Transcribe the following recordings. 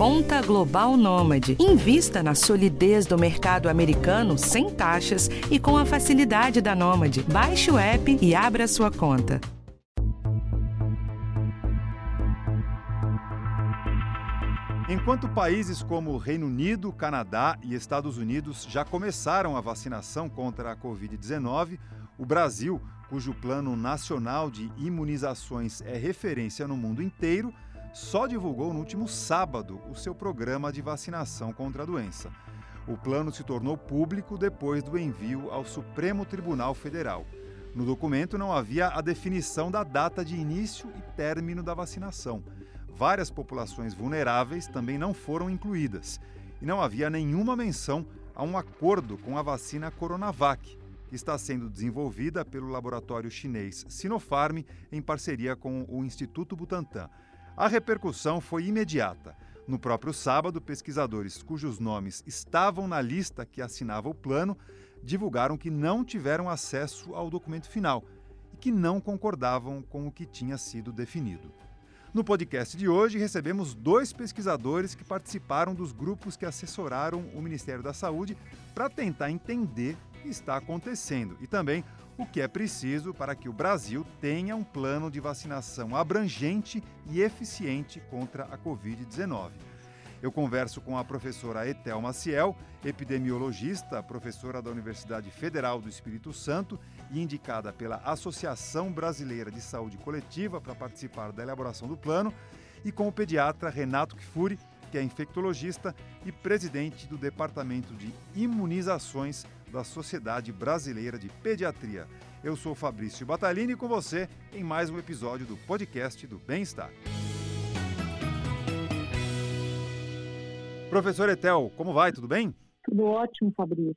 Conta Global Nômade. Invista na solidez do mercado americano sem taxas e com a facilidade da Nômade. Baixe o app e abra sua conta. Enquanto países como Reino Unido, Canadá e Estados Unidos já começaram a vacinação contra a Covid-19, o Brasil, cujo Plano Nacional de Imunizações é referência no mundo inteiro, só divulgou no último sábado o seu programa de vacinação contra a doença. O plano se tornou público depois do envio ao Supremo Tribunal Federal. No documento não havia a definição da data de início e término da vacinação várias populações vulneráveis também não foram incluídas. E não havia nenhuma menção a um acordo com a vacina Coronavac, que está sendo desenvolvida pelo laboratório chinês Sinopharm em parceria com o Instituto Butantan. A repercussão foi imediata. No próprio sábado, pesquisadores cujos nomes estavam na lista que assinava o plano divulgaram que não tiveram acesso ao documento final e que não concordavam com o que tinha sido definido. No podcast de hoje, recebemos dois pesquisadores que participaram dos grupos que assessoraram o Ministério da Saúde para tentar entender o que está acontecendo e também o que é preciso para que o Brasil tenha um plano de vacinação abrangente e eficiente contra a Covid-19. Eu converso com a professora Etel Maciel, epidemiologista, professora da Universidade Federal do Espírito Santo e indicada pela Associação Brasileira de Saúde Coletiva para participar da elaboração do plano, e com o pediatra Renato Kfouri, que é infectologista e presidente do Departamento de Imunizações da Sociedade Brasileira de Pediatria. Eu sou Fabrício Batalini e com você em mais um episódio do podcast do Bem-Estar. Professor Etel, como vai? Tudo bem? Tudo ótimo, Fabrício.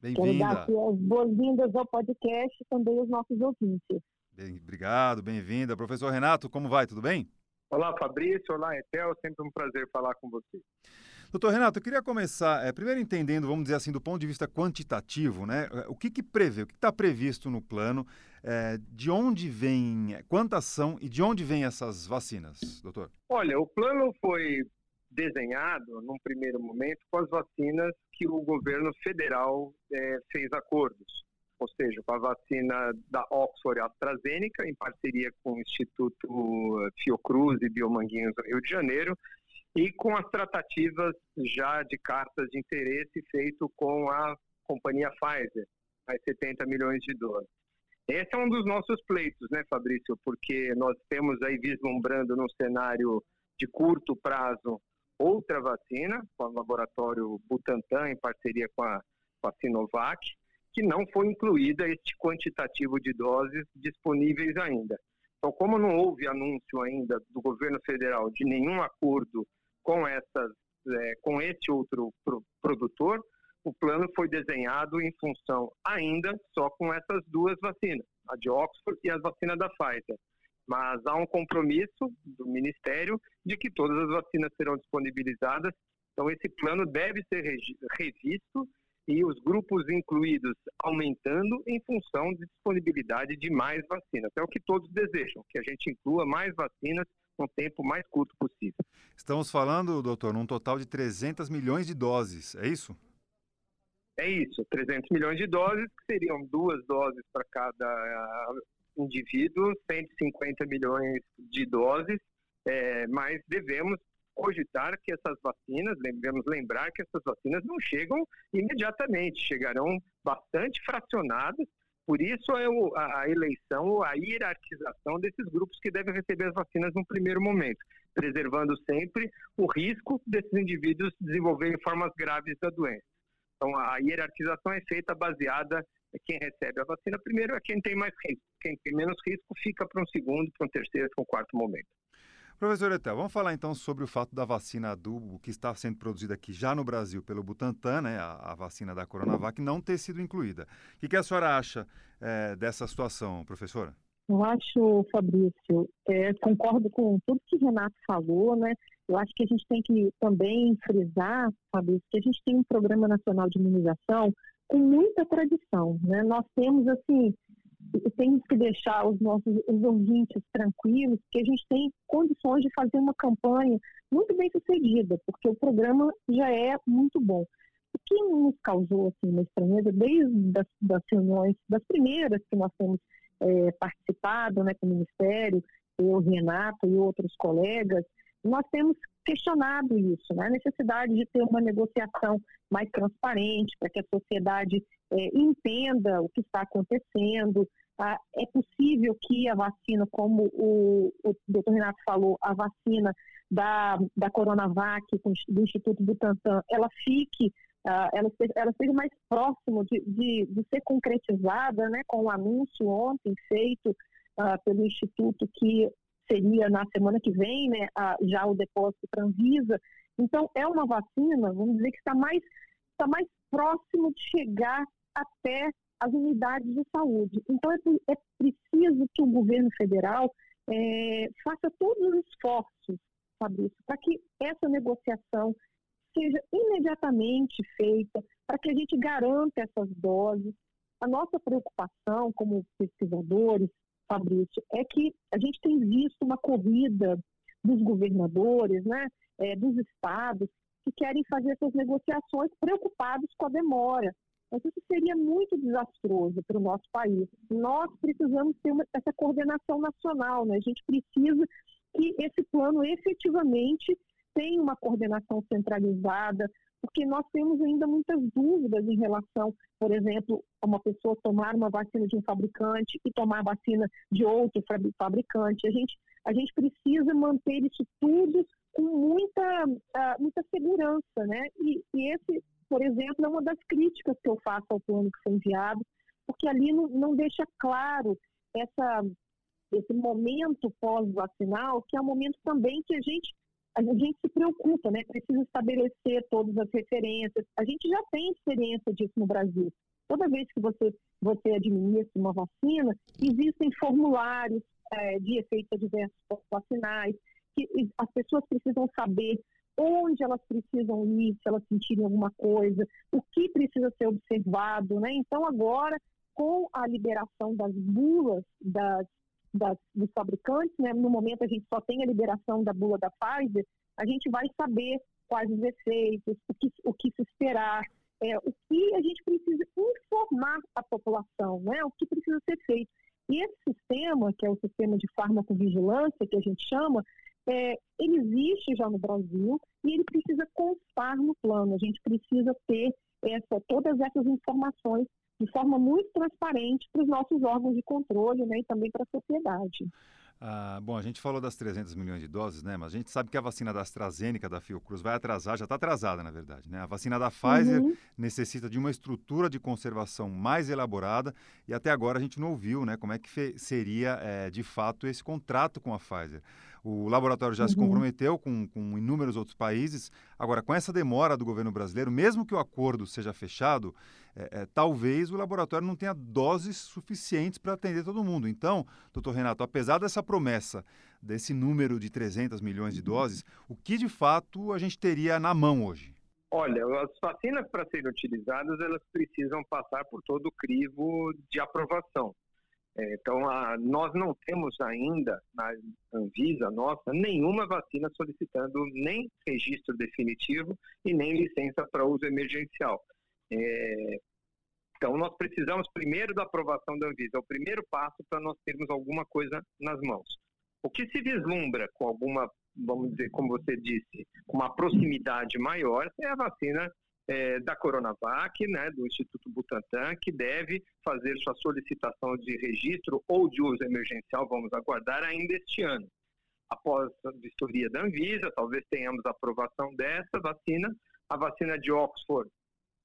Bem-vinda. Quero dar aqui as boas-vindas ao podcast e também aos nossos ouvintes. Bem, obrigado, bem-vinda. Professor Renato, como vai? Tudo bem? Olá, Fabrício. Olá, Etel. Sempre um prazer falar com você. Doutor Renato, eu queria começar, é, primeiro entendendo, vamos dizer assim, do ponto de vista quantitativo, né? O que, que prevê, o que está previsto no plano, é, de onde vem, quantas são e de onde vêm essas vacinas, doutor? Olha, o plano foi desenhado, num primeiro momento, com as vacinas que o governo federal é, fez acordos, ou seja, com a vacina da Oxford AstraZeneca, em parceria com o Instituto Fiocruz e Biomanguinhos do Rio de Janeiro, e com as tratativas já de cartas de interesse feito com a companhia Pfizer, mais 70 milhões de dólares. Esse é um dos nossos pleitos, né, Fabrício? Porque nós temos aí vislumbrando num cenário de curto prazo outra vacina, com o laboratório Butantan, em parceria com a, com a Sinovac, que não foi incluída este quantitativo de doses disponíveis ainda. Então, como não houve anúncio ainda do governo federal de nenhum acordo com essas, é, com esse outro pro, produtor, o plano foi desenhado em função ainda só com essas duas vacinas, a de Oxford e a vacina da Pfizer mas há um compromisso do Ministério de que todas as vacinas serão disponibilizadas. Então, esse plano deve ser revisto e os grupos incluídos aumentando em função de disponibilidade de mais vacinas. É o que todos desejam, que a gente inclua mais vacinas no tempo mais curto possível. Estamos falando, doutor, num total de 300 milhões de doses, é isso? É isso, 300 milhões de doses, que seriam duas doses para cada indivíduos, 150 milhões de doses, é, mas devemos cogitar que essas vacinas, devemos lembrar que essas vacinas não chegam imediatamente, chegarão bastante fracionadas, por isso é a, a eleição, a hierarquização desses grupos que devem receber as vacinas no primeiro momento, preservando sempre o risco desses indivíduos desenvolverem formas graves da doença. Então, a hierarquização é feita baseada é quem recebe a vacina primeiro é quem tem mais risco. Quem tem menos risco fica para um segundo, para um terceiro, para um quarto momento. Professor Etel, vamos falar então sobre o fato da vacina adubo que está sendo produzida aqui já no Brasil pelo Butantan, né, a, a vacina da Coronavac, não ter sido incluída. O que, que a senhora acha é, dessa situação, professora? Eu acho, Fabrício, é, concordo com tudo que o Renato falou, né? Eu acho que a gente tem que também frisar, Fabrício, que a gente tem um programa nacional de imunização com muita tradição. Né? Nós temos, assim, temos que deixar os nossos os ouvintes tranquilos, que a gente tem condições de fazer uma campanha muito bem sucedida, porque o programa já é muito bom. O que nos causou assim, uma estranheza, desde das, das reuniões, das primeiras que nós temos é, participado né, com o Ministério, eu, Renato e outros colegas, nós temos questionado isso, né? a necessidade de ter uma negociação mais transparente, para que a sociedade é, entenda o que está acontecendo. Ah, é possível que a vacina, como o, o doutor Renato falou, a vacina da, da Coronavac, do Instituto Butantan, ela fique, uh, ela, ela seja mais próxima de, de, de, ser concretizada, né, com o anúncio ontem feito uh, pelo Instituto que seria na semana que vem, né, já o depósito para Anvisa. Então, é uma vacina, vamos dizer, que está mais, está mais próximo de chegar até as unidades de saúde. Então, é, é preciso que o governo federal é, faça todos os esforços Fabrício, para que essa negociação seja imediatamente feita, para que a gente garanta essas doses. A nossa preocupação como pesquisadores, Fabrício, é que a gente tem visto uma corrida dos governadores, né, é, dos estados, que querem fazer essas negociações preocupados com a demora. Mas isso seria muito desastroso para o nosso país. Nós precisamos ter uma, essa coordenação nacional, né? A gente precisa que esse plano efetivamente tenha uma coordenação centralizada, porque nós temos ainda muitas dúvidas em relação, por exemplo, a uma pessoa tomar uma vacina de um fabricante e tomar a vacina de outro fabricante. A gente, a gente precisa manter isso tudo com muita, uh, muita segurança, né? E, e, esse, por exemplo, é uma das críticas que eu faço ao plano que foi enviado, porque ali não, não deixa claro essa esse momento pós-vacinal, que é um momento também que a gente a gente se preocupa, né? Precisa estabelecer todas as referências. A gente já tem experiência disso no Brasil. Toda vez que você você administra uma vacina, existem formulários é, de efeitos adversos vacinais que as pessoas precisam saber onde elas precisam ir se elas sentirem alguma coisa, o que precisa ser observado, né? Então agora com a liberação das bulas das das, dos fabricantes, né? no momento a gente só tem a liberação da bula da Pfizer, a gente vai saber quais os efeitos, o que, o que se esperar, é, o que a gente precisa informar a população, né? o que precisa ser feito. E esse sistema, que é o sistema de farmacovigilância, que a gente chama, é, ele existe já no Brasil e ele precisa constar no plano. A gente precisa ter essa, todas essas informações de forma muito transparente para os nossos órgãos de controle né, e também para a sociedade. Ah, bom, a gente falou das 300 milhões de doses, né? Mas a gente sabe que a vacina da AstraZeneca, da Fiocruz, vai atrasar, já está atrasada, na verdade, né? A vacina da Pfizer uhum. necessita de uma estrutura de conservação mais elaborada e até agora a gente não ouviu, né? Como é que seria, é, de fato, esse contrato com a Pfizer. O laboratório já uhum. se comprometeu com, com inúmeros outros países. Agora, com essa demora do governo brasileiro, mesmo que o acordo seja fechado, é, é, talvez o laboratório não tenha doses suficientes para atender todo mundo. Então, doutor Renato, apesar dessa promessa, desse número de 300 milhões de doses, o que de fato a gente teria na mão hoje? Olha, as vacinas para serem utilizadas, elas precisam passar por todo o crivo de aprovação. É, então, a, nós não temos ainda na Anvisa nossa nenhuma vacina solicitando nem registro definitivo e nem licença para uso emergencial. É, então, nós precisamos primeiro da aprovação da Anvisa, é o primeiro passo para nós termos alguma coisa nas mãos. O que se vislumbra com alguma, vamos dizer, como você disse, com uma proximidade maior, é a vacina é, da Coronavac, né, do Instituto Butantan, que deve fazer sua solicitação de registro ou de uso emergencial, vamos aguardar ainda este ano. Após a vistoria da Anvisa, talvez tenhamos a aprovação dessa vacina. A vacina de Oxford,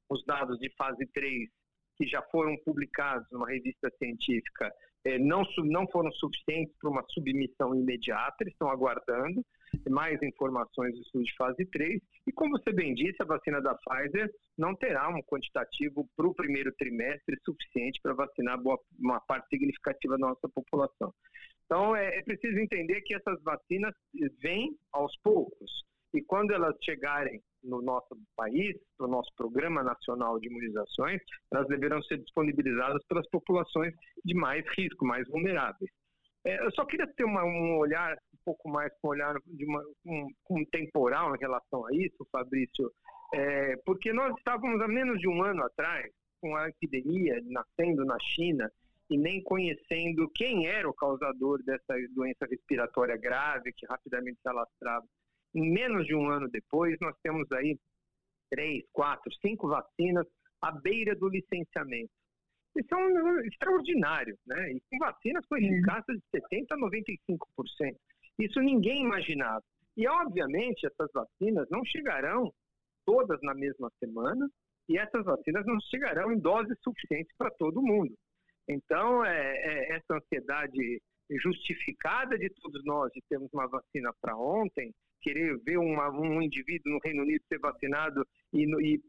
os dados de fase 3 que já foram publicados numa revista científica é, não, não foram suficientes para uma submissão imediata, eles estão aguardando mais informações do estudo de fase 3. E como você bem disse, a vacina da Pfizer não terá um quantitativo para o primeiro trimestre suficiente para vacinar boa, uma parte significativa da nossa população. Então, é, é preciso entender que essas vacinas vêm aos poucos. E quando elas chegarem no nosso país, no nosso Programa Nacional de Imunizações, elas deverão ser disponibilizadas pelas populações de mais risco, mais vulneráveis. É, eu só queria ter uma, um olhar pouco mais com um olhar de uma, um, um temporal em relação a isso, Fabrício, é, porque nós estávamos há menos de um ano atrás com a epidemia nascendo na China e nem conhecendo quem era o causador dessa doença respiratória grave que rapidamente se alastrava. Em menos de um ano depois, nós temos aí três, quatro, cinco vacinas à beira do licenciamento. Isso é um extraordinário, né? E com vacinas com eficácia de 70% a 95%. Isso ninguém imaginava. E, obviamente, essas vacinas não chegarão todas na mesma semana e essas vacinas não chegarão em doses suficientes para todo mundo. Então, é, é, essa ansiedade justificada de todos nós de termos uma vacina para ontem querer ver uma, um indivíduo no Reino Unido ser vacinado e, e,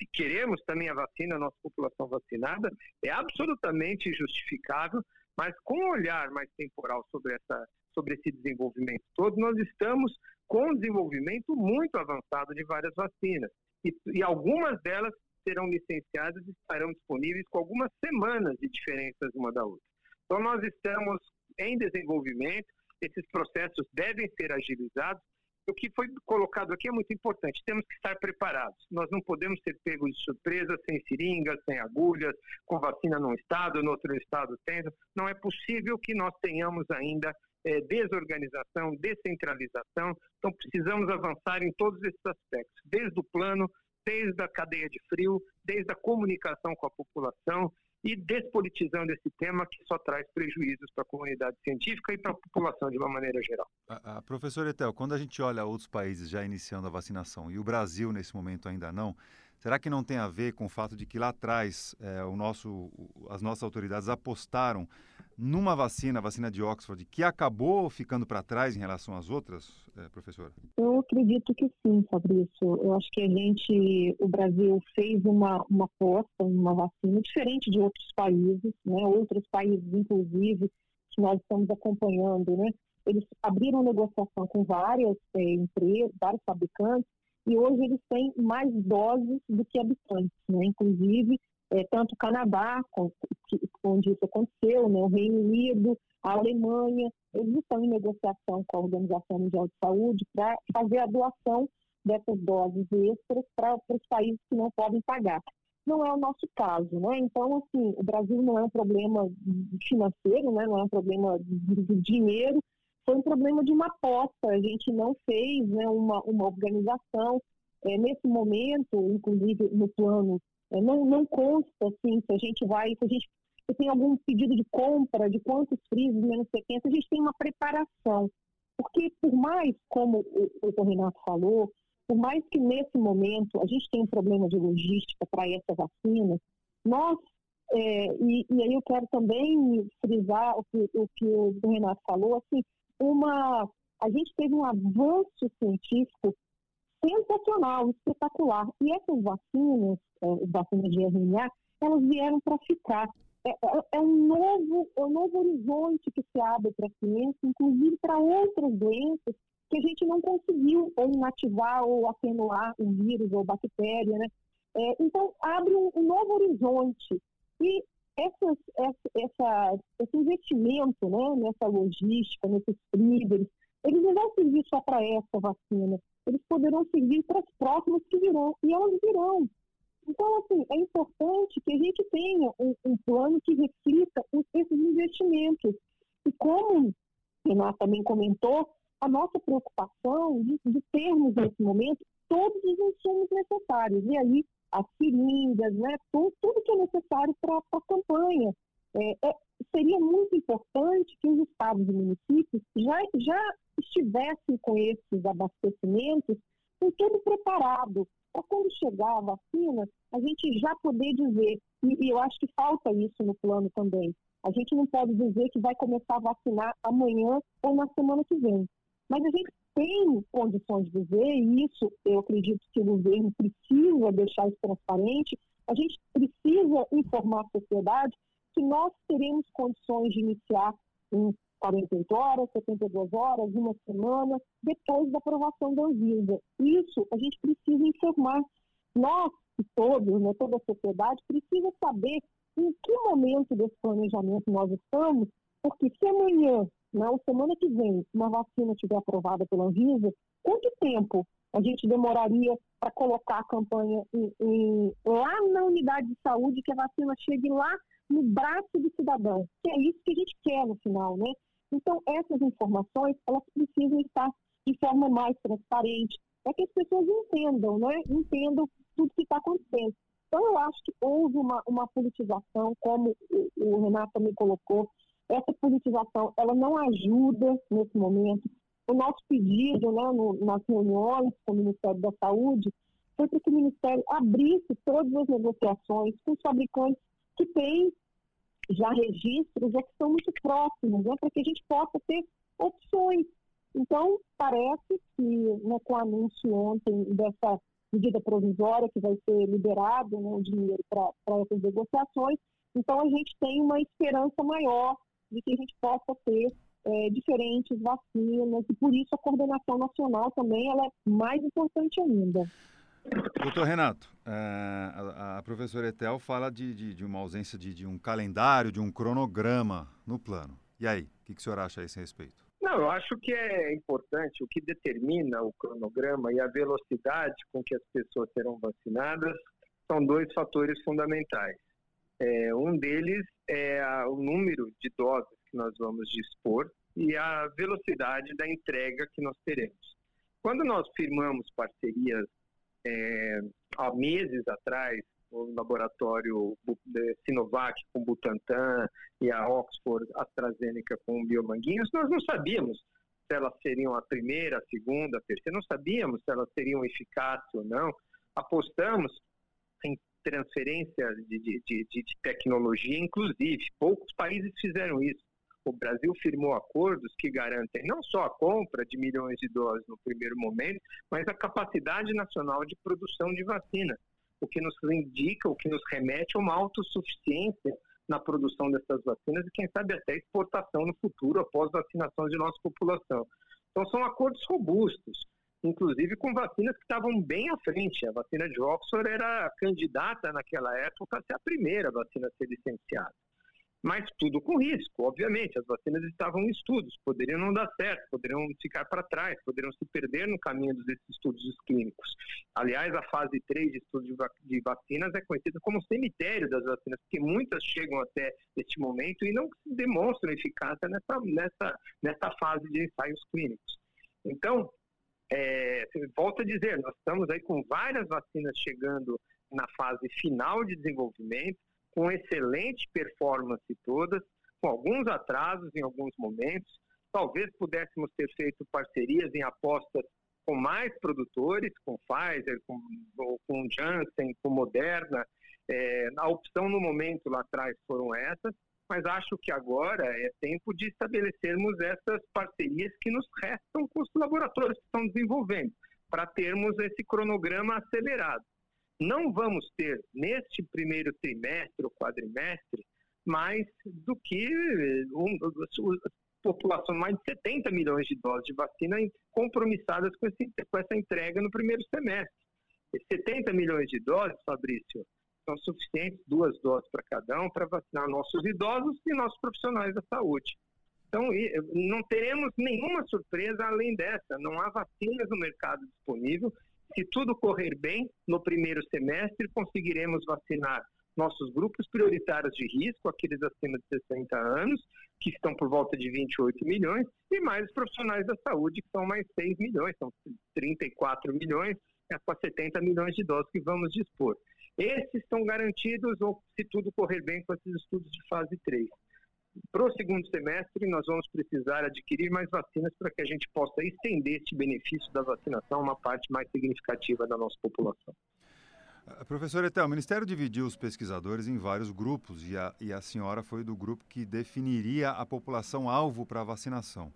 e, queremos também a vacina, a nossa população vacinada, é absolutamente justificável, mas com um olhar mais temporal sobre, essa, sobre esse desenvolvimento todo, nós estamos com um desenvolvimento muito avançado de várias vacinas. E, e algumas delas serão licenciadas e estarão disponíveis com algumas semanas de diferenças uma da outra. Então, nós estamos em desenvolvimento, esses processos devem ser agilizados o que foi colocado aqui é muito importante. Temos que estar preparados. Nós não podemos ser pegos de surpresa, sem seringas, sem agulhas, com vacina num estado, no outro estado tendo. Não é possível que nós tenhamos ainda é, desorganização, descentralização. Então, precisamos avançar em todos esses aspectos, desde o plano, desde a cadeia de frio, desde a comunicação com a população e despolitizando esse tema que só traz prejuízos para a comunidade científica e para a população de uma maneira geral. A, a Etel, quando a gente olha outros países já iniciando a vacinação e o Brasil nesse momento ainda não, será que não tem a ver com o fato de que lá atrás é, o nosso, as nossas autoridades apostaram numa vacina, a vacina de Oxford, que acabou ficando para trás em relação às outras, é, professora? Eu acredito que sim, Fabrício. Eu acho que a gente, o Brasil fez uma, uma aposta em uma vacina diferente de outros países, né? Outros países, inclusive, que nós estamos acompanhando, né? Eles abriram negociação com várias é, empresas, vários fabricantes, e hoje eles têm mais doses do que habitantes, né? Inclusive, é, tanto o Canadá, onde isso aconteceu, né, o Reino Unido, a Alemanha, eles estão em negociação com a Organização Mundial de Saúde para fazer a doação dessas doses extras para os países que não podem pagar. Não é o nosso caso, né? Então, assim, o Brasil não é um problema financeiro, né? Não é um problema de, dinheiro, foi um problema de uma aposta. A gente não fez né, uma, uma organização. É, nesse momento, inclusive no plano não, não consta assim, se a gente vai, se a gente se tem algum pedido de compra, de quantos frisos, menos 70, a gente tem uma preparação. Porque por mais, como o, o Renato falou, por mais que nesse momento a gente tenha um problema de logística para essa vacina, nós, é, e, e, aí eu quero também frisar o que o, que o Renato falou, assim, uma, a gente teve um avanço científico sensacional, espetacular. E essas vacinas, é, vacinas de RNA, elas vieram para ficar. É, é, é, um novo, é um novo horizonte que se abre para a ciência, inclusive para outras doenças que a gente não conseguiu ou inativar ou atenuar o vírus ou bactéria, né? É, então, abre um, um, novo horizonte. E essas, essa, essa, esse investimento né, nessa logística, nesses freezers, eles não vão servir só para essa vacina eles poderão servir para as próximas que virão, e elas virão. Então, assim, é importante que a gente tenha um, um plano que reflita esses investimentos. E como Renato também comentou, a nossa preocupação de, de termos, nesse momento, todos os insumos necessários. E aí, as seringas, né, tudo, tudo que é necessário para a campanha. É, é, seria muito importante que os estados e municípios já, já estivessem com esses abastecimentos, com tudo preparado, para quando chegar a vacina, a gente já poder dizer, e, e eu acho que falta isso no plano também, a gente não pode dizer que vai começar a vacinar amanhã ou na semana que vem. Mas a gente tem condições de dizer, e isso eu acredito que o governo precisa deixar isso transparente, a gente precisa informar a sociedade que nós teremos condições de iniciar em 48 horas, 72 horas, uma semana, depois da aprovação da Anvisa. Isso a gente precisa informar. Nós, todos, né, toda a sociedade, precisa saber em que momento desse planejamento nós estamos, porque se amanhã, né, semana que vem, uma vacina estiver aprovada pela Anvisa, quanto tempo a gente demoraria para colocar a campanha em, em, lá na unidade de saúde, que a vacina chegue lá no braço do cidadão, que é isso que a gente quer no final, né? Então, essas informações, elas precisam estar de forma mais transparente, para que as pessoas entendam, né? Entendam tudo que está acontecendo. Então, eu acho que houve uma, uma politização, como o, Renato me colocou, essa politização, ela não ajuda nesse momento. O nosso pedido, né, no, nas reuniões com o Ministério da Saúde, foi para que o Ministério abrisse todas as negociações com os fabricantes que têm já registros, já que são muito próximos, né, para que a gente possa ter opções. Então, parece que né, com o anúncio ontem dessa medida provisória que vai ser liberado né, o dinheiro para essas negociações, então a gente tem uma esperança maior de que a gente possa ter é, diferentes vacinas e por isso a coordenação nacional também ela é mais importante ainda. Doutor Renato, é, a, a, professora Etel fala de, de, de uma ausência de, de, um calendário, de um cronograma no plano. E aí, o que, que o senhor acha a esse respeito? Não, eu acho que é importante, o que determina o cronograma e a velocidade com que as pessoas serão vacinadas são dois fatores fundamentais. É, um deles é a, o número de doses que nós vamos dispor e a velocidade da entrega que nós teremos. Quando nós firmamos parcerias é, há meses atrás, o laboratório Sinovac com Butantan e a Oxford AstraZeneca com Biomanguinhos, nós não sabíamos se elas seriam a primeira, a segunda, a terceira, não sabíamos se elas seriam eficazes ou não. Apostamos em transferência de, de, de, de tecnologia, inclusive. Poucos países fizeram isso o Brasil firmou acordos que garantem não só a compra de milhões de doses no primeiro momento, mas a capacidade nacional de produção de vacina, o que nos indica, o que nos remete a uma autossuficiência na produção dessas vacinas e, quem sabe, até exportação no futuro após vacinação de nossa população. Então, são acordos robustos, inclusive com vacinas que estavam bem à frente. A vacina de Oxford era candidata naquela época a ser a primeira vacina a ser licenciada mas tudo com risco, obviamente. As vacinas estavam em estudos, poderiam não dar certo, poderiam ficar para trás, poderiam se perder no caminho desses estudos clínicos. Aliás, a fase 3 de estudos de vacinas é conhecida como cemitério das vacinas, porque muitas chegam até este momento e não demonstram eficácia nessa, nessa, nessa fase de ensaios clínicos. Então, é, volto a dizer, nós estamos aí com várias vacinas chegando na fase final de desenvolvimento, com excelente performance todas, com alguns atrasos em alguns momentos. Talvez pudéssemos ter feito parcerias em apostas com mais produtores, com Pfizer, com, com Janssen, com Moderna. É, a opção no momento lá atrás foram essas, mas acho que agora é tempo de estabelecermos essas parcerias que nos restam com os laboratórios que estão desenvolvendo, para termos esse cronograma acelerado não vamos ter neste primeiro trimestre ou quadrimestre mais do que um, população, mais de 70 milhões de doses de vacina compromissadas com, esse, com essa entrega no primeiro semestre. E 70 milhões de doses, Fabrício, são suficientes, duas doses para cada um, para vacinar nossos idosos e nossos profissionais da saúde. Então, não teremos nenhuma surpresa além dessa. Não há vacinas no mercado disponível se tudo correr bem, no primeiro semestre conseguiremos vacinar nossos grupos prioritários de risco, aqueles acima de 60 anos, que estão por volta de 28 milhões, e mais os profissionais da saúde, que são mais 6 milhões, são 34 milhões, é com 70 milhões de doses que vamos dispor. Esses estão garantidos, ou se tudo correr bem, com esses estudos de fase 3. Para o segundo semestre, nós vamos precisar adquirir mais vacinas para que a gente possa estender este benefício da vacinação a uma parte mais significativa da nossa população. Uh, professor Etel, o Ministério dividiu os pesquisadores em vários grupos e a, e a senhora foi do grupo que definiria a população alvo para a vacinação.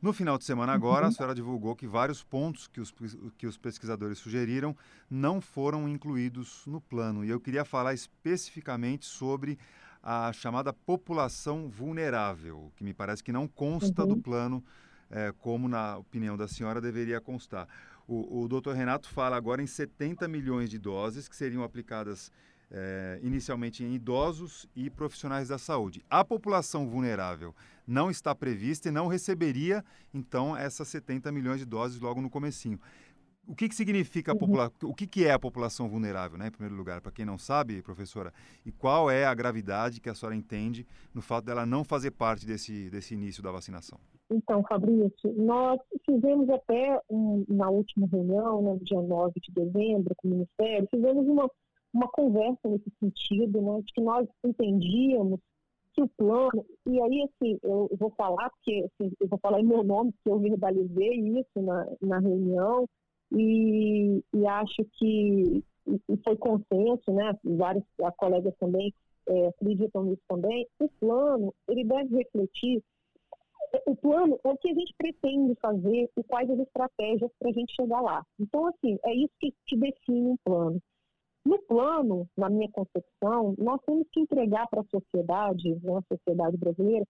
No final de semana agora, uhum. a senhora divulgou que vários pontos que os, que os pesquisadores sugeriram não foram incluídos no plano. E eu queria falar especificamente sobre a chamada população vulnerável, que me parece que não consta uhum. do plano, é, como na opinião da senhora deveria constar. O, o doutor Renato fala agora em 70 milhões de doses que seriam aplicadas é, inicialmente em idosos e profissionais da saúde. A população vulnerável não está prevista e não receberia, então, essas 70 milhões de doses logo no comecinho. O que, que significa a uhum. população? O que, que é a população vulnerável, né, em primeiro lugar, para quem não sabe, professora? E qual é a gravidade que a senhora entende no fato dela não fazer parte desse, desse início da vacinação? Então, Fabrício, nós fizemos até um, na última reunião, no né, dia 9 de dezembro, com o Ministério, fizemos uma, uma conversa nesse sentido, né, de que nós entendíamos que o plano, e aí, assim, eu vou falar, porque assim, eu vou falar em meu nome, porque eu verbalizei isso na, na reunião, e, e acho que e foi consenso, né? Vários colegas também é, acreditam nisso também. O plano ele deve refletir o plano é o que a gente pretende fazer e quais as estratégias para a gente chegar lá. Então, assim, é isso que, que define um plano. No plano, na minha concepção, nós temos que entregar para a sociedade, né, a sociedade brasileira,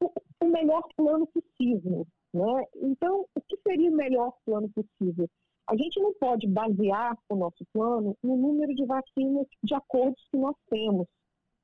o, o melhor plano possível. Né? Então, o que seria o melhor plano possível? A gente não pode basear o nosso plano no número de vacinas de acordos que nós temos.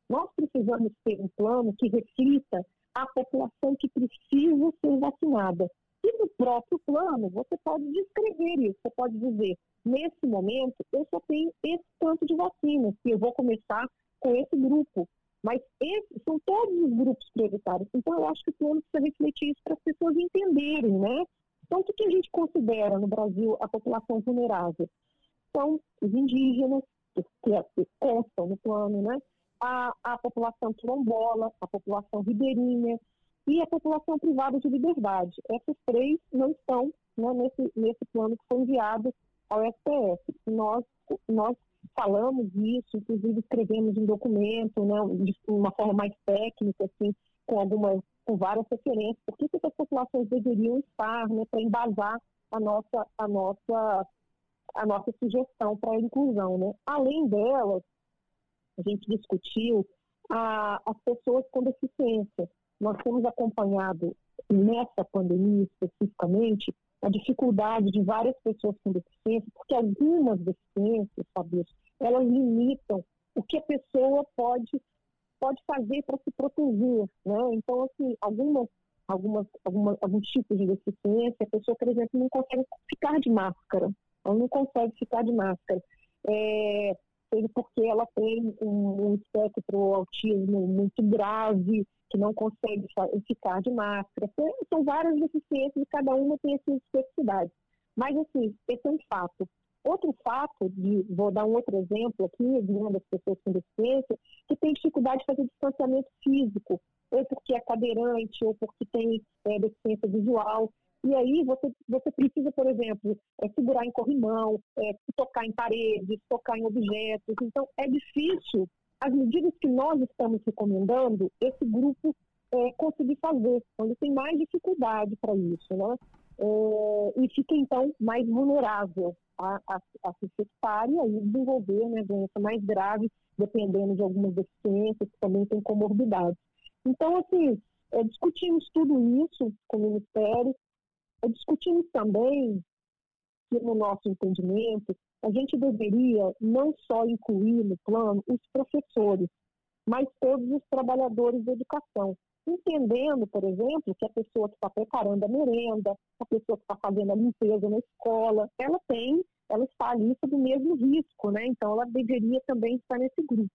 Nós precisamos ter um plano que reflita a população que precisa ser vacinada. E no próprio plano, você pode descrever isso, você pode dizer, nesse momento, eu só tenho esse tanto de vacinas, e eu vou começar com esse grupo. Mas esses são todos os grupos prioritários. Então, eu acho que o plano precisa refletir isso para as pessoas entenderem, né? Então, o que a gente considera no Brasil a população vulnerável? São os indígenas, que, que constam no plano, né? A, a população quilombola, a população ribeirinha e a população privada de liberdade. Essas três não estão né, nesse, nesse plano que foi enviado ao STF. Nós, nós falamos isso, inclusive escrevemos um documento, né, de uma forma mais técnica, assim, com algumas com várias referências, por que, essas populações deveriam estar, né, para embasar a nossa, a nossa, a nossa sugestão para a inclusão. Né? Além delas, a gente discutiu a, as pessoas com deficiência. Nós temos acompanhado nessa pandemia especificamente a dificuldade de várias pessoas com deficiência, porque algumas deficiências, Fabrício, elas limitam o que a pessoa pode pode fazer para se proteger, né? Então, assim, algumas, algumas, algumas, alguns tipos de deficiência, a pessoa, por exemplo, não consegue ficar de máscara, ela não consegue ficar de máscara. É, porque ela tem um, um espectro autismo muito grave, que não consegue ficar de máscara. São várias deficiências e cada uma tem as suas especificidades. Mas, assim, esse é um fato. Outro fato, de, vou dar um outro exemplo aqui, de uma das pessoas com deficiência, que tem dificuldade de fazer distanciamento físico, ou porque é cadeirante, ou porque tem é, deficiência visual. E aí você, você precisa, por exemplo, é, segurar em corrimão, é, tocar em paredes, tocar em objetos. Então, é difícil, as medidas que nós estamos recomendando, esse grupo é, conseguir fazer. Ele tem mais dificuldade para isso, né? É, e fica, então, mais vulnerável a, a, a se infectar e aí desenvolver né, doença mais grave, dependendo de algumas deficiências que também têm comorbidades. Então, assim, é, discutimos tudo isso com o Ministério, é, discutimos também que, no nosso entendimento, a gente deveria não só incluir no plano os professores, mas todos os trabalhadores da educação entendendo, por exemplo, que a pessoa que está preparando a merenda, a pessoa que está fazendo a limpeza na escola, ela tem, ela está ali sob o mesmo risco, né? Então ela deveria também estar nesse grupo.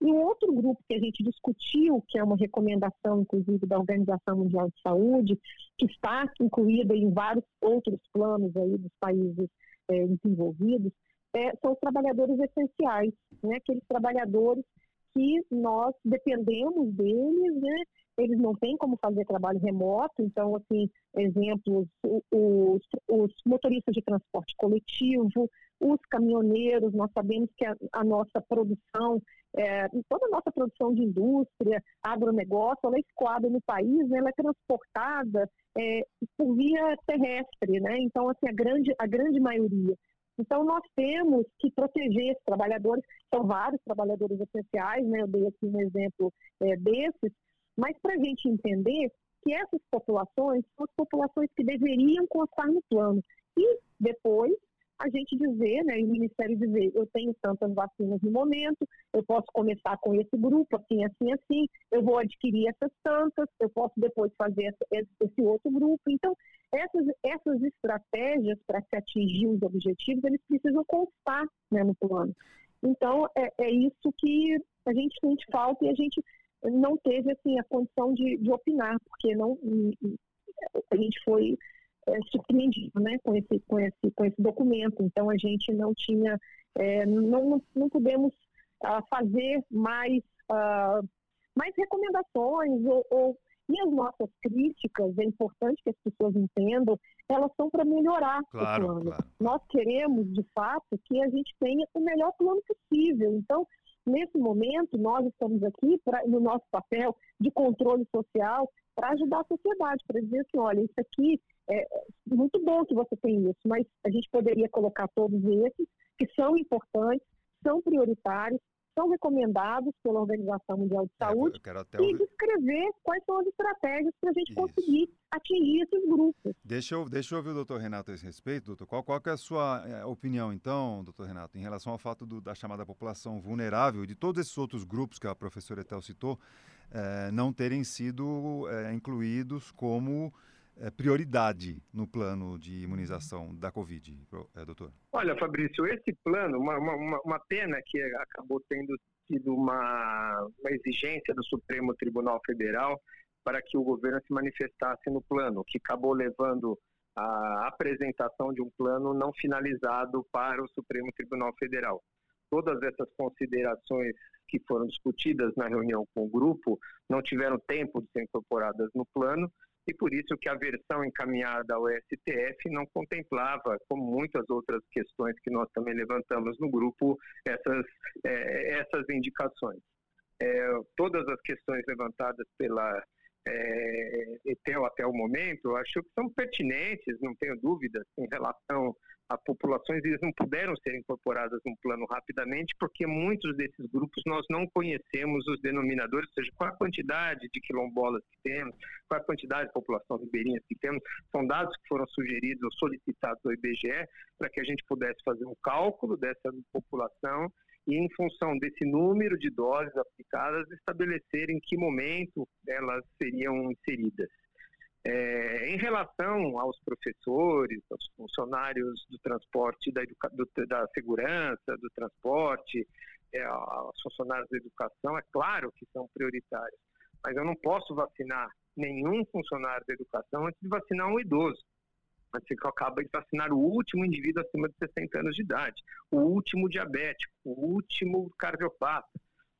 E um outro grupo que a gente discutiu, que é uma recomendação, inclusive, da Organização Mundial de Saúde, que está incluída em vários outros planos aí dos países é, desenvolvidos, é, são os trabalhadores essenciais, né? aqueles trabalhadores que nós dependemos deles, né? eles não têm como fazer trabalho remoto, então, assim, exemplos, os, os motoristas de transporte coletivo, os caminhoneiros, nós sabemos que a, a nossa produção, é, toda a nossa produção de indústria, agronegócio, ela é escoada no país, né, ela é transportada é, por via terrestre, né? Então, assim, a grande, a grande maioria. Então, nós temos que proteger esses trabalhadores, são vários trabalhadores essenciais, né? eu dei aqui um exemplo é, desses, mas para a gente entender que essas populações são as populações que deveriam constar no plano. E depois a gente dizer, né, o Ministério dizer, eu tenho tantas vacinas no momento, eu posso começar com esse grupo, assim, assim, assim, eu vou adquirir essas tantas, eu posso depois fazer esse outro grupo. Então, essas, essas estratégias para se atingir os objetivos, eles precisam constar né, no plano. Então, é, é isso que a gente sente falta e a gente não teve assim, a condição de, de opinar, porque não, a gente foi é, surpreendido né, com, esse, com, esse, com esse documento. Então, a gente não tinha, é, não, não pudemos uh, fazer mais, uh, mais recomendações ou, ou, e as nossas críticas, é importante que as pessoas entendam, elas são para melhorar claro, o plano. Claro. Nós queremos, de fato, que a gente tenha o melhor plano possível. Então, nesse momento, nós estamos aqui pra, no nosso papel de controle social para ajudar a sociedade, para dizer assim, olha, isso aqui é muito bom que você tem isso, mas a gente poderia colocar todos esses que são importantes, são prioritários, são recomendados pela Organização Mundial de é, Saúde é, e descrever quais são as estratégias para a gente Isso. conseguir atingir esses grupos. Deixa eu, deixa eu ouvir o doutor Renato a esse respeito. Doutor. Qual, qual é a sua é, opinião, então, doutor Renato, em relação ao fato do, da chamada população vulnerável e de todos esses outros grupos que a professora Etel citou é, não terem sido incluídos como é, prioridade no plano de imunização da Covid, é, doutor? Olha, Fabrício, esse plano, uma, uma, uma pena que acabou tendo sido uma, uma exigência do Supremo Tribunal Federal para que o governo se manifestasse no plano, que acabou levando a apresentação de um plano não finalizado para o Supremo Tribunal Federal. Todas essas considerações que foram discutidas na reunião com o grupo não tiveram tempo de ser incorporadas no plano e por isso que a versão encaminhada ao STF não contemplava, como muitas outras questões que nós também levantamos no grupo, essas, é, essas indicações. É, todas as questões levantadas pela é, ETEL até o momento, acho que são pertinentes, não tenho dúvidas, em relação a populações, eles não puderam ser incorporadas no plano rapidamente, porque muitos desses grupos nós não conhecemos os denominadores, ou seja, qual a quantidade de quilombolas que temos, qual a quantidade de população ribeirinha que temos, são dados que foram sugeridos ou solicitados ao IBGE para que a gente pudesse fazer um cálculo dessa população e, em função desse número de doses aplicadas, estabelecer em que momento elas seriam inseridas. É, em relação aos professores, aos funcionários do transporte, da, educa... do, da segurança, do transporte, é, aos funcionários da educação, é claro que são prioritários, mas eu não posso vacinar nenhum funcionário da educação antes de vacinar um idoso. Antes que eu acabe de vacinar o último indivíduo acima de 60 anos de idade, o último diabético, o último cardiopata.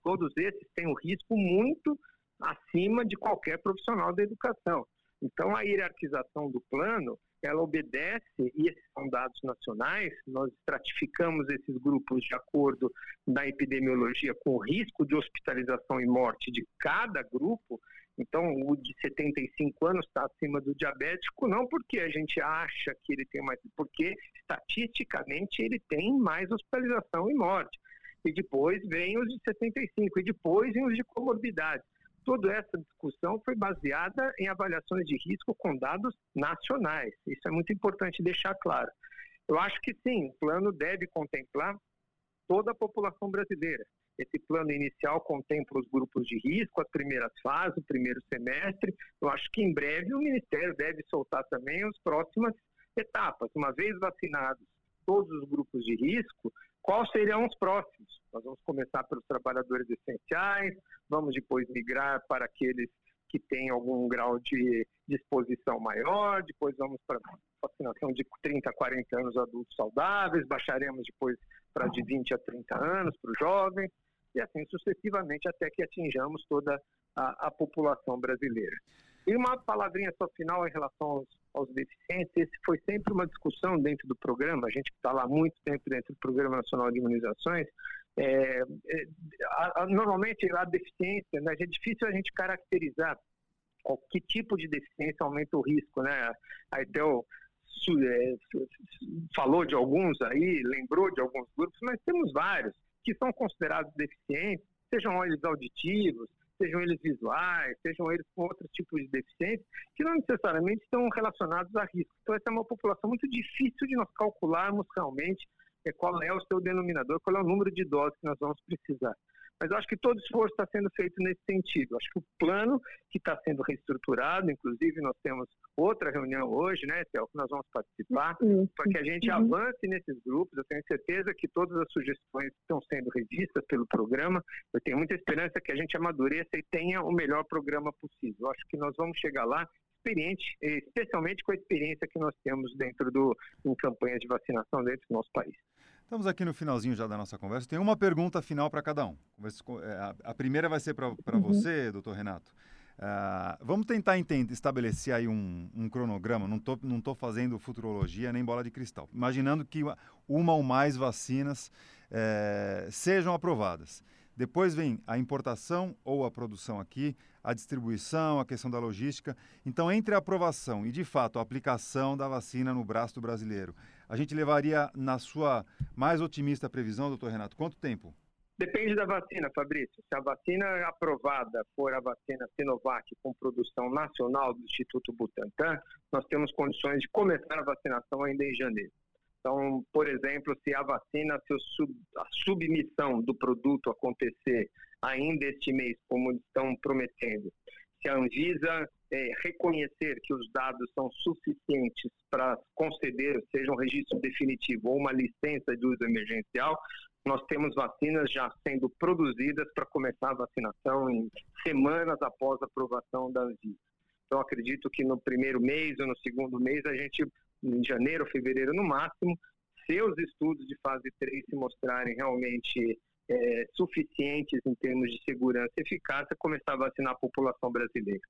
Todos esses têm um risco muito acima de qualquer profissional da educação. Então, a hierarquização do plano, ela obedece, e esses são dados nacionais, nós estratificamos esses grupos de acordo da epidemiologia com o risco de hospitalização e morte de cada grupo. Então, o de 75 anos está acima do diabético, não porque a gente acha que ele tem mais, porque estatisticamente ele tem mais hospitalização e morte. E depois vem os de 65, e depois vem os de comorbidade toda essa discussão foi baseada em avaliações de risco com dados nacionais. Isso é muito importante deixar claro. Eu acho que sim, o plano deve contemplar toda a população brasileira. Esse plano inicial contempla os grupos de risco, as primeiras fases, o primeiro semestre. Eu acho que em breve o Ministério deve soltar também as próximas etapas. Uma vez vacinados todos os grupos de risco, quais seriam os próximos? Nós vamos começar pelos trabalhadores essenciais, vamos depois migrar para aqueles que têm algum grau de disposição maior, depois vamos para vacinação de 30 a 40 anos adultos saudáveis, baixaremos depois para de 20 a 30 anos para os jovens, e assim sucessivamente até que atinjamos toda a, a população brasileira. E uma palavrinha só final em relação aos, aos deficientes, esse foi sempre uma discussão dentro do programa, a gente está lá muito tempo dentro do Programa Nacional de Imunizações, é, é, a, a, normalmente a deficiência, né, é difícil a gente caracterizar qual, que tipo de deficiência aumenta o risco, né? A Etel é, falou de alguns aí, lembrou de alguns grupos, mas temos vários que são considerados deficientes, sejam eles auditivos, sejam eles visuais, sejam eles com outros tipos de deficiência, que não necessariamente estão relacionados a risco. Então, essa é uma população muito difícil de nós calcularmos realmente é, qual é o seu denominador, qual é o número de doses que nós vamos precisar. Mas eu acho que todo esforço está sendo feito nesse sentido. Eu acho que o plano que está sendo reestruturado, inclusive nós temos outra reunião hoje, né, Théo, que nós vamos participar, para que a gente uhum. avance nesses grupos. Eu tenho certeza que todas as sugestões estão sendo revistas pelo programa. Eu tenho muita esperança que a gente amadureça e tenha o melhor programa possível. Eu acho que nós vamos chegar lá experiente, especialmente com a experiência que nós temos dentro do em campanhas de vacinação dentro do nosso país. Estamos aqui no finalzinho já da nossa conversa. Tem uma pergunta final para cada um. É, a primeira vai ser para uhum. você, doutor Renato. Uh, vamos tentar entender, estabelecer aí um, um cronograma. Não estou não tô fazendo futurologia nem bola de cristal. Imaginando que uma ou mais vacinas é, sejam aprovadas. Depois vem a importação ou a produção aqui, a distribuição, a questão da logística. Então, entre a aprovação e, de fato, a aplicação da vacina no braço do brasileiro, a gente levaria, na sua mais otimista previsão, doutor Renato, quanto tempo? Depende da vacina, Fabrício. Se a vacina aprovada for a vacina Sinovac com produção nacional do Instituto Butantan, nós temos condições de começar a vacinação ainda em janeiro. Então, por exemplo, se a vacina, se a submissão do produto acontecer ainda este mês, como estão prometendo, se a Anvisa é, reconhecer que os dados são suficientes para conceder, seja um registro definitivo ou uma licença de uso emergencial, nós temos vacinas já sendo produzidas para começar a vacinação em semanas após a aprovação da Anvisa. Então, acredito que no primeiro mês ou no segundo mês, a gente, em janeiro, fevereiro no máximo, se os estudos de fase 3 se mostrarem realmente é, suficientes em termos de segurança e eficácia, começar a vacinar a população brasileira.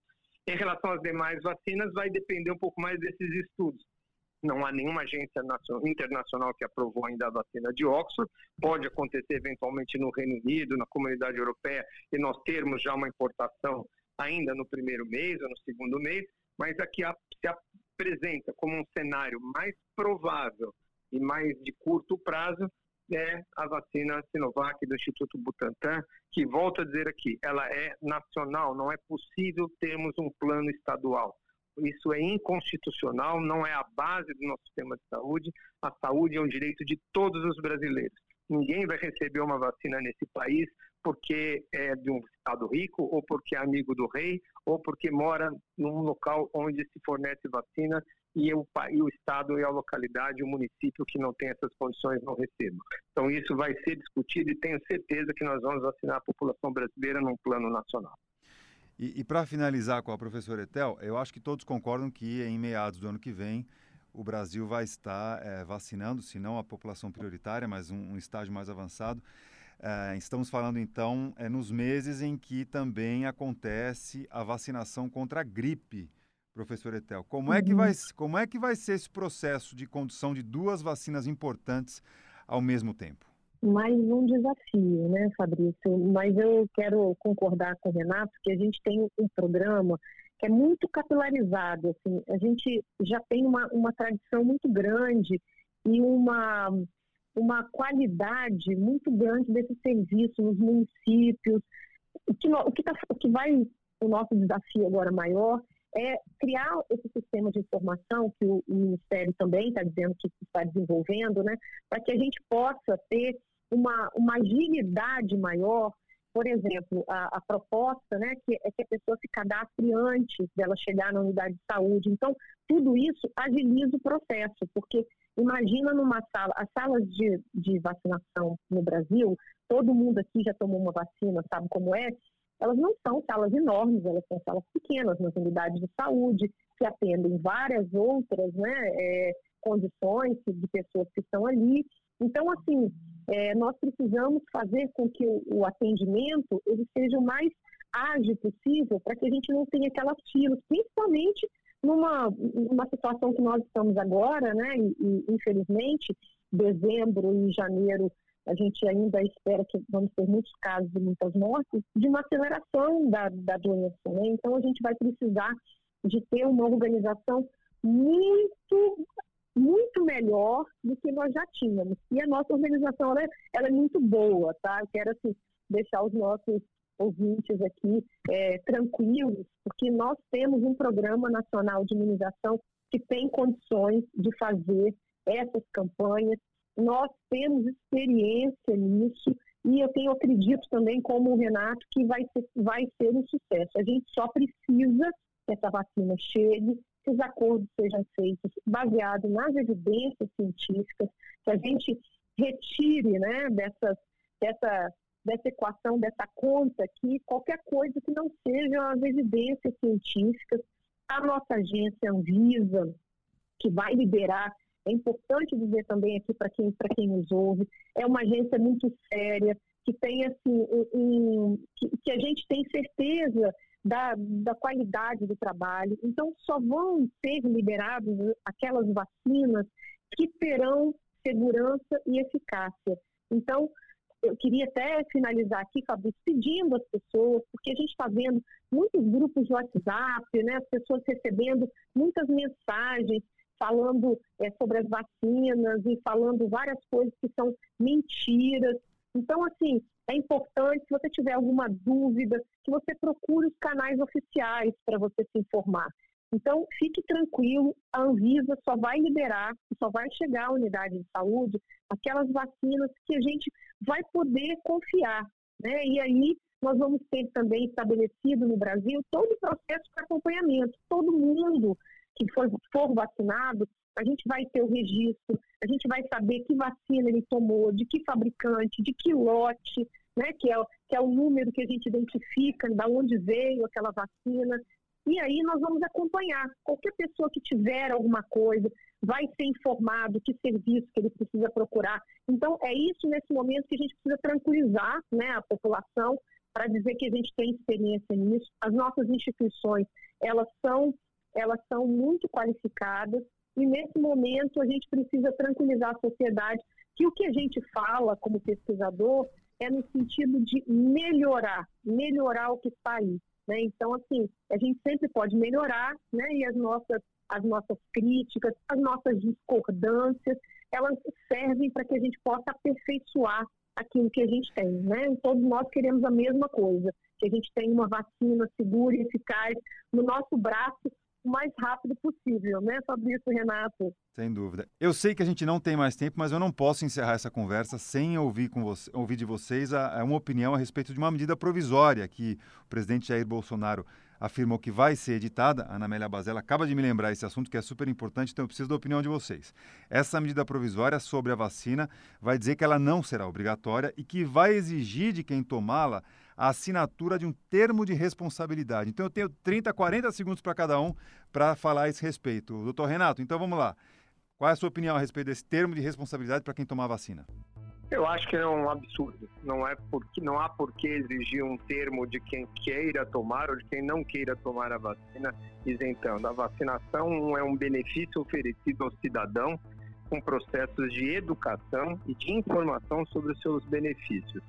Em relação às demais vacinas, vai depender um pouco mais desses estudos. Não há nenhuma agência internacional que aprovou ainda a vacina de Oxford. Pode acontecer eventualmente no Reino Unido, na comunidade europeia, e nós termos já uma importação ainda no primeiro mês ou no segundo mês, mas aqui se apresenta como um cenário mais provável e mais de curto prazo é a vacina Sinovac do Instituto Butantan, que volto a dizer aqui, ela é nacional, não é possível termos um plano estadual. Isso é inconstitucional, não é a base do nosso sistema de saúde. A saúde é um direito de todos os brasileiros. Ninguém vai receber uma vacina nesse país porque é de um estado rico, ou porque é amigo do rei, ou porque mora num local onde se fornece vacina e o, e o Estado e a localidade, o município que não tem essas condições não recebam. Então, isso vai ser discutido e tenho certeza que nós vamos vacinar a população brasileira num plano nacional. E, e para finalizar com a professora Etel, eu acho que todos concordam que em meados do ano que vem o Brasil vai estar é, vacinando, se não a população prioritária, mas um, um estágio mais avançado. É, estamos falando então é, nos meses em que também acontece a vacinação contra a gripe professor Etel. Como é, que vai, uhum. como é que vai ser esse processo de condução de duas vacinas importantes ao mesmo tempo? Mais um desafio, né, Fabrício? Mas eu quero concordar com o Renato que a gente tem um programa que é muito capilarizado. Assim, a gente já tem uma, uma tradição muito grande e uma, uma qualidade muito grande desse serviço nos municípios. O que, o que, tá, o que vai, o nosso desafio agora maior é criar esse sistema de informação que o, o Ministério também está dizendo que está desenvolvendo, né, para que a gente possa ter uma, uma agilidade maior. Por exemplo, a, a proposta né, que é que a pessoa se cadastre antes dela chegar na unidade de saúde. Então, tudo isso agiliza o processo, porque imagina numa sala, as salas de, de vacinação no Brasil, todo mundo aqui já tomou uma vacina, sabe como é? Elas não são salas enormes, elas são salas pequenas nas unidades de saúde, que atendem várias outras né, é, condições de pessoas que estão ali. Então, assim, é, nós precisamos fazer com que o, o, atendimento ele seja o mais ágil possível para que a gente não tenha aquelas filas, principalmente numa, numa situação que nós estamos agora, né, e, e infelizmente, dezembro e janeiro a gente ainda espera que vamos ter muitos casos e muitas mortes, de uma aceleração da, da doença. Né? Então, a gente vai precisar de ter uma organização muito muito melhor do que nós já tínhamos. E a nossa organização ela é, ela é muito boa, tá? Eu quero assim, deixar os nossos ouvintes aqui é, tranquilos, porque nós temos um programa nacional de imunização que tem condições de fazer essas campanhas. Nós temos experiência nisso e eu tenho acredito também, como o Renato, que vai ser, vai ser um sucesso. A gente só precisa que essa vacina chegue, que os acordos sejam feitos baseados nas evidências científicas, que a gente retire né, dessas, dessa, dessa equação, dessa conta aqui, qualquer coisa que não sejam as evidências científicas. A nossa agência Anvisa, que vai liberar, é importante dizer também aqui para quem, quem nos ouve, é uma agência muito séria, que tem assim, um, um, que, que a gente tem certeza da, da qualidade do trabalho. Então, só vão ser liberadas aquelas vacinas que terão segurança e eficácia. Então, eu queria até finalizar aqui, Fabrício, pedindo às pessoas, porque a gente está vendo muitos grupos de WhatsApp, né, as pessoas recebendo muitas mensagens falando é, sobre as vacinas e falando várias coisas que são mentiras. Então, assim, é importante, se você tiver alguma dúvida, que você procure os canais oficiais para você se informar. Então, fique tranquilo, a Anvisa só vai liberar, só vai chegar à unidade de saúde aquelas vacinas que a gente vai poder confiar. Né? E aí, nós vamos ter também estabelecido no Brasil todo o processo de acompanhamento. Todo mundo que for, for vacinado, a gente vai ter o registro, a gente vai saber que vacina ele tomou, de que fabricante, de que lote, né, que, é, que é o número que a gente identifica, da onde veio aquela vacina. E aí nós vamos acompanhar. Qualquer pessoa que tiver alguma coisa vai ser informado que serviço que ele precisa procurar. Então, é isso nesse momento que a gente precisa tranquilizar né, a população para dizer que a gente tem experiência nisso. As nossas instituições, elas são, elas são muito qualificadas e nesse momento a gente precisa tranquilizar a sociedade que o que a gente fala como pesquisador é no sentido de melhorar, melhorar o que está aí. Né? Então, assim, a gente sempre pode melhorar, né? E as nossas, as nossas críticas, as nossas discordâncias, elas servem para que a gente possa aperfeiçoar aquilo que a gente tem, né? Todos nós queremos a mesma coisa, que a gente tenha uma vacina segura e eficaz no nosso braço o mais rápido possível, né, Fabrício Renato? Sem dúvida. Eu sei que a gente não tem mais tempo, mas eu não posso encerrar essa conversa sem ouvir, com você, ouvir de vocês a, a uma opinião a respeito de uma medida provisória que o presidente Jair Bolsonaro afirmou que vai ser editada. A Ana Amélia Bazella acaba de me lembrar esse assunto que é super importante, então eu preciso da opinião de vocês. Essa medida provisória sobre a vacina vai dizer que ela não será obrigatória e que vai exigir de quem tomá-la a assinatura de um termo de responsabilidade. Então eu tenho 30, 40 segundos para cada um para falar a esse respeito. Doutor Renato, então vamos lá. Qual é a sua opinião a respeito desse termo de responsabilidade para quem tomar vacina? Eu acho que é um absurdo. Não é porque não há por que exigir um termo de quem queira tomar ou de quem não queira tomar a vacina isentando. A vacinação é um benefício oferecido ao cidadão com processos de educação e de informação sobre os seus benefícios.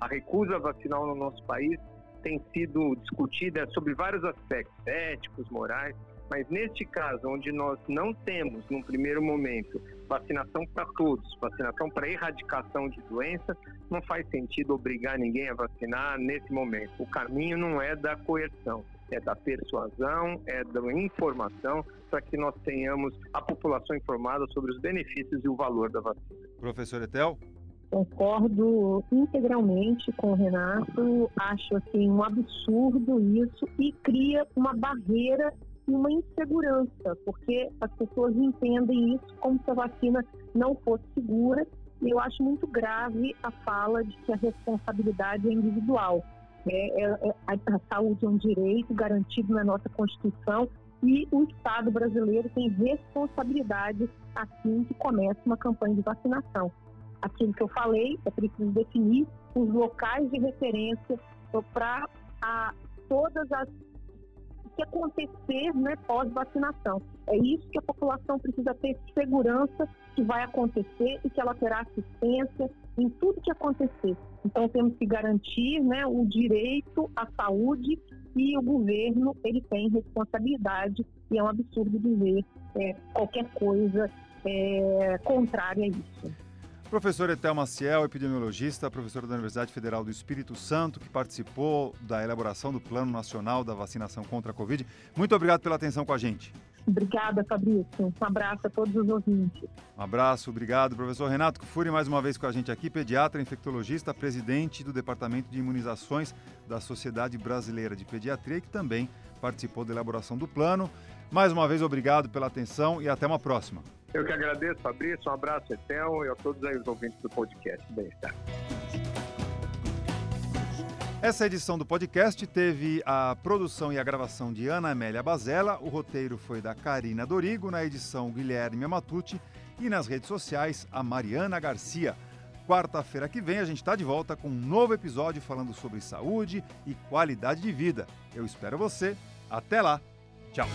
A recusa vacinal no nosso país tem sido discutida sobre vários aspectos éticos, morais, mas neste caso, onde nós não temos, num primeiro momento, vacinação para todos, vacinação para erradicação de doença, não faz sentido obrigar ninguém a vacinar nesse momento. O caminho não é da coerção, é da persuasão, é da informação, para que nós tenhamos a população informada sobre os benefícios e o valor da vacina. Professor Etel? Concordo integralmente com o Renato, acho assim um absurdo isso e cria uma barreira e uma insegurança, porque as pessoas entendem isso como se a vacina não fosse segura. E eu acho muito grave a fala de que a responsabilidade é individual. É, é, é a, a saúde é um direito garantido na nossa Constituição e o Estado brasileiro tem responsabilidade assim que começa uma campanha de vacinação aquilo que eu falei, é preciso definir os locais de referência para todas as que acontecer né, pós-vacinação. É isso que a população precisa ter segurança que vai acontecer e que ela terá assistência em tudo que acontecer. Então temos que garantir né, o direito à saúde e o governo ele tem responsabilidade e é um absurdo dizer é, qualquer coisa é, contrária a isso. Professor Etel Maciel, epidemiologista, professor da Universidade Federal do Espírito Santo, que participou da elaboração do Plano Nacional da Vacinação contra a Covid. Muito obrigado pela atenção com a gente. Obrigada, Fabrício. Um abraço a todos os ouvintes. Um abraço, obrigado. Professor Renato Kufuri, mais uma vez com a gente aqui, pediatra, infectologista, presidente do Departamento de Imunizações da Sociedade Brasileira de Pediatria, que também participou da elaboração do plano. Mais uma vez, obrigado pela atenção e até uma próxima. Eu que agradeço, Fabrício. Um abraço, Etel, e a todos aí os ouvintes do podcast. Bem-estar. Essa edição do podcast teve a produção e a gravação de Ana Amélia Bazella, o roteiro foi da Karina Dorigo, na edição Guilherme Amatucci e nas redes sociais a Mariana Garcia. Quarta-feira que vem a gente está de volta com um novo episódio falando sobre saúde e qualidade de vida. Eu espero você. Até lá. Tchau.